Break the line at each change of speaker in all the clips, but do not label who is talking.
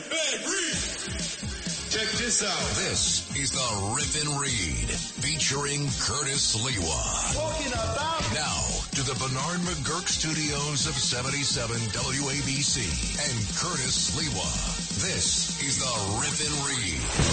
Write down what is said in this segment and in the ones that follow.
Rip and read.
Check this out. This is the Rip and Read featuring Curtis Sliwa.
Talking about
Now to the Bernard McGuirk studios of 77 WABC and Curtis Sliwa. This is the Rip and Read.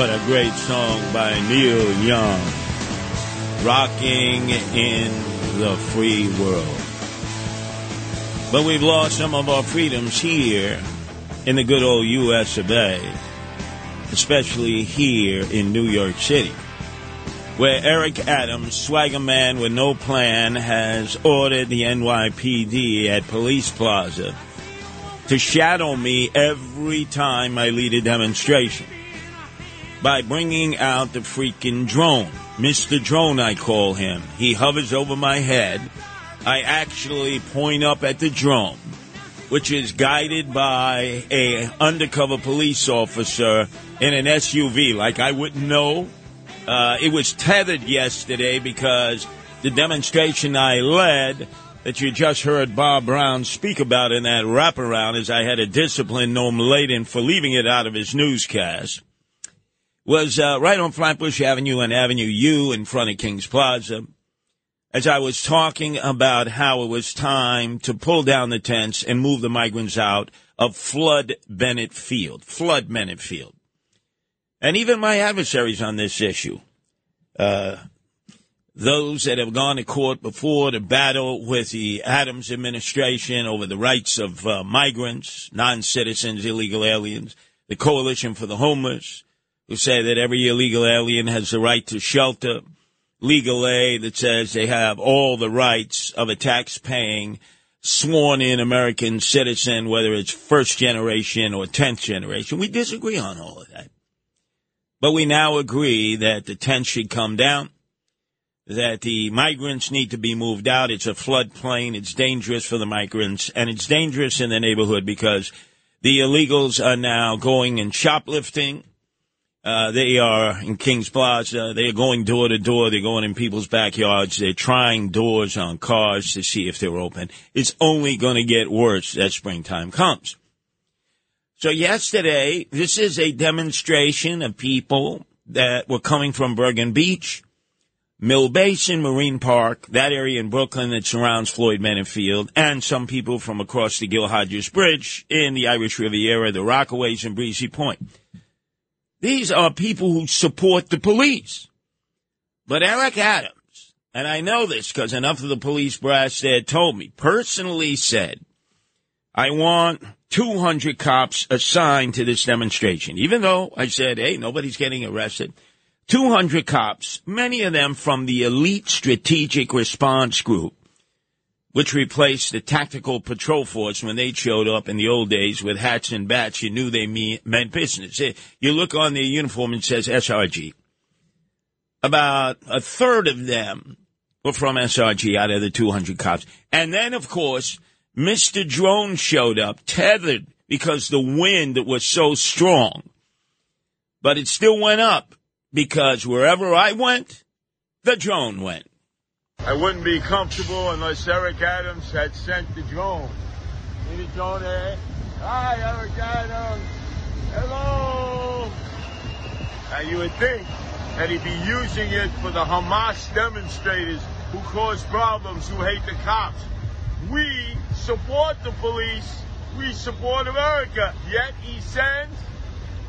What a great song by Neil Young. Rocking in the free world. But we've lost some of our freedoms here in the good old US of A, especially here in New York City, where Eric Adams, swagger man with no plan, has ordered the NYPD at Police Plaza to shadow me every time I lead a demonstration by bringing out the freaking drone. Mr. Drone, I call him. He hovers over my head. I actually point up at the drone, which is guided by a undercover police officer in an SUV. Like I wouldn't know. Uh, it was tethered yesterday because the demonstration I led that you just heard Bob Brown speak about in that wraparound is I had to discipline Noam Laden for leaving it out of his newscast was uh, right on Flatbush Avenue and Avenue U in front of Kings Plaza. As I was talking about how it was time to pull down the tents and move the migrants out of Floyd Bennett Field, Floyd Bennett Field. And even my adversaries on this issue, uh, those that have gone to court before to battle with the Adams administration over the rights of uh, migrants, non-citizens, illegal aliens, the Coalition for the Homeless, who say that every illegal alien has the right to shelter, legal aid that says they have all the rights of a tax-paying, sworn-in American citizen, whether it's first generation or tenth generation. We disagree on all of that. But we now agree that the tent should come down, that the migrants need to be moved out. It's a floodplain. It's dangerous for the migrants, and it's dangerous in the neighborhood because the illegals are now going and shoplifting. Uh, they are in Kings Plaza. They are going door to door. They're going in people's backyards. They're trying doors on cars to see if they're open. It's only going to get worse as springtime comes. So yesterday, this is a demonstration of people that were coming from Bergen Beach, Mill Basin, Marine Park, that area in Brooklyn that surrounds Floyd Field, and some people from across the Gil Hodges Bridge in the Irish Riviera, the Rockaways, and Breezy Point. These are people who support the police. But Eric Adams, and I know this because enough of the police brass there told me, personally said, I want 200 cops assigned to this demonstration. Even though I said, hey, nobody's getting arrested. 200 cops, many of them from the elite strategic response group, which replaced the tactical patrol force when they showed up in the old days with hats and bats. You knew they me- meant business. Eh, You look on their uniform and says SRG. About a third of them were from SRG out of the 200 cops. And then, of course, Mr. Drone showed up tethered because the wind was so strong. But it still went up because wherever I went, the drone went.
I wouldn't be comfortable unless Eric Adams had sent the drone. See the drone there? Hi, Eric Adams. Hello. Now you would think that he'd be using it for the Hamas demonstrators who cause problems, who hate the cops. We support the police. We support America. Yet he sends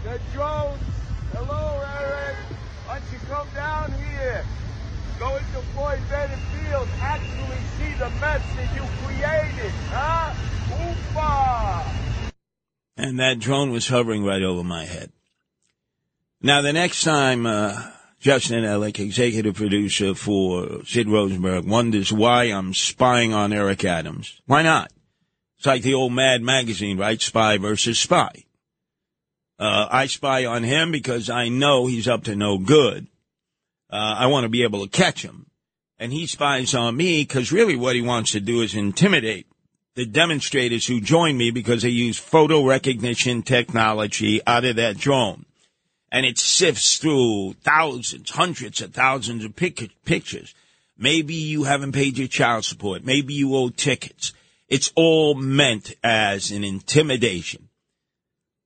the drone. Hello, Eric. Why don't you come down here? Go into Floyd Bennett Field. Actually see the mess that you created. Huh?
And that drone was hovering right over my head. Now, the next time uh, Justin Ellick, executive producer for Sid Rosenberg, wonders why I'm spying on Eric Adams, why not? It's like the old Mad magazine, right? Spy versus spy. Uh, I spy on him because I know he's up to no good. Uh, I want to be able to catch him. And he spies on me because really what he wants to do is intimidate the demonstrators who join me because they use photo recognition technology out of that drone. And it sifts through thousands, hundreds of thousands of pic- pictures. Maybe you haven't paid your child support. Maybe you owe tickets. It's all meant as an intimidation.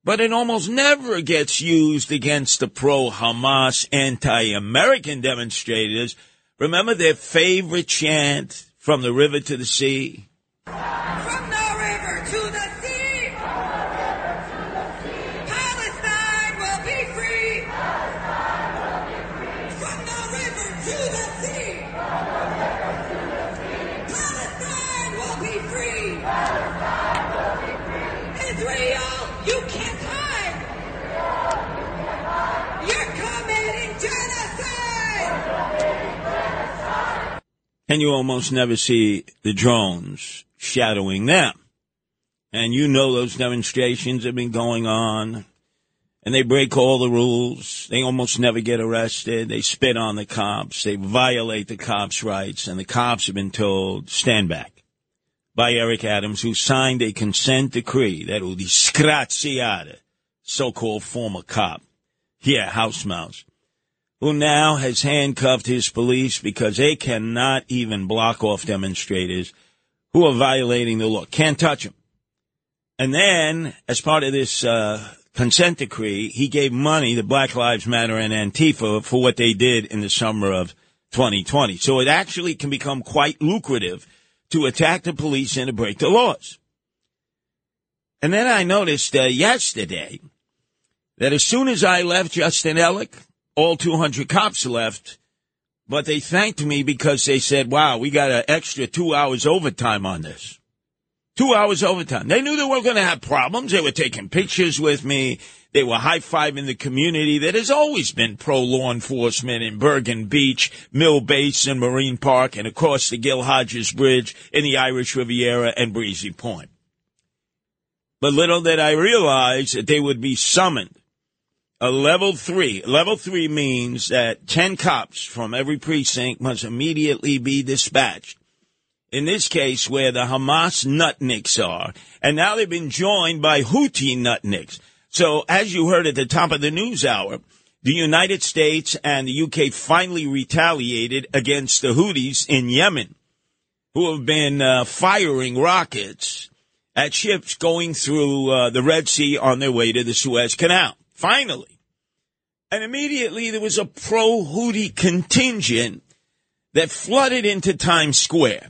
But it almost never gets used against the pro Hamas anti American demonstrators. Remember their favorite chant from the river to the sea? And you almost never see the drones shadowing them. And you know those demonstrations have been going on, and they break all the rules. They almost never get arrested. They spit on the cops. They violate the cops' rights, and the cops have been told, stand back. By Eric Adams, who signed a consent decree that will disgraziare, so-called former cop. Yeah, house mouse who now has handcuffed his police because they cannot even block off demonstrators who are violating the law. Can't touch them. And then, as part of this uh, consent decree, he gave money to Black Lives Matter and Antifa for what they did in the summer of 2020. So it actually can become quite lucrative to attack the police and to break the laws. And then I noticed uh, yesterday that as soon as I left Justin Ellick, all 200 cops left, but they thanked me because they said, wow, we got an extra two hours overtime on this. Two hours overtime. They knew they were going to have problems. They were taking pictures with me. They were high fiving the community that has always been pro law enforcement in Bergen Beach, Mill Basin, Marine Park, and across the Gil Hodges Bridge in the Irish Riviera and Breezy Point. But little did I realize that they would be summoned a level three. Level three means that 10 cops from every precinct must immediately be dispatched. In this case, where the Hamas nutnicks are. And now they've been joined by Houthi nutnicks. So as you heard at the top of the news hour, the United States and the UK finally retaliated against the Houthis in Yemen, who have been uh, firing rockets at ships going through uh, the Red Sea on their way to the Suez Canal. Finally. And immediately there was a pro Houthi contingent that flooded into Times Square.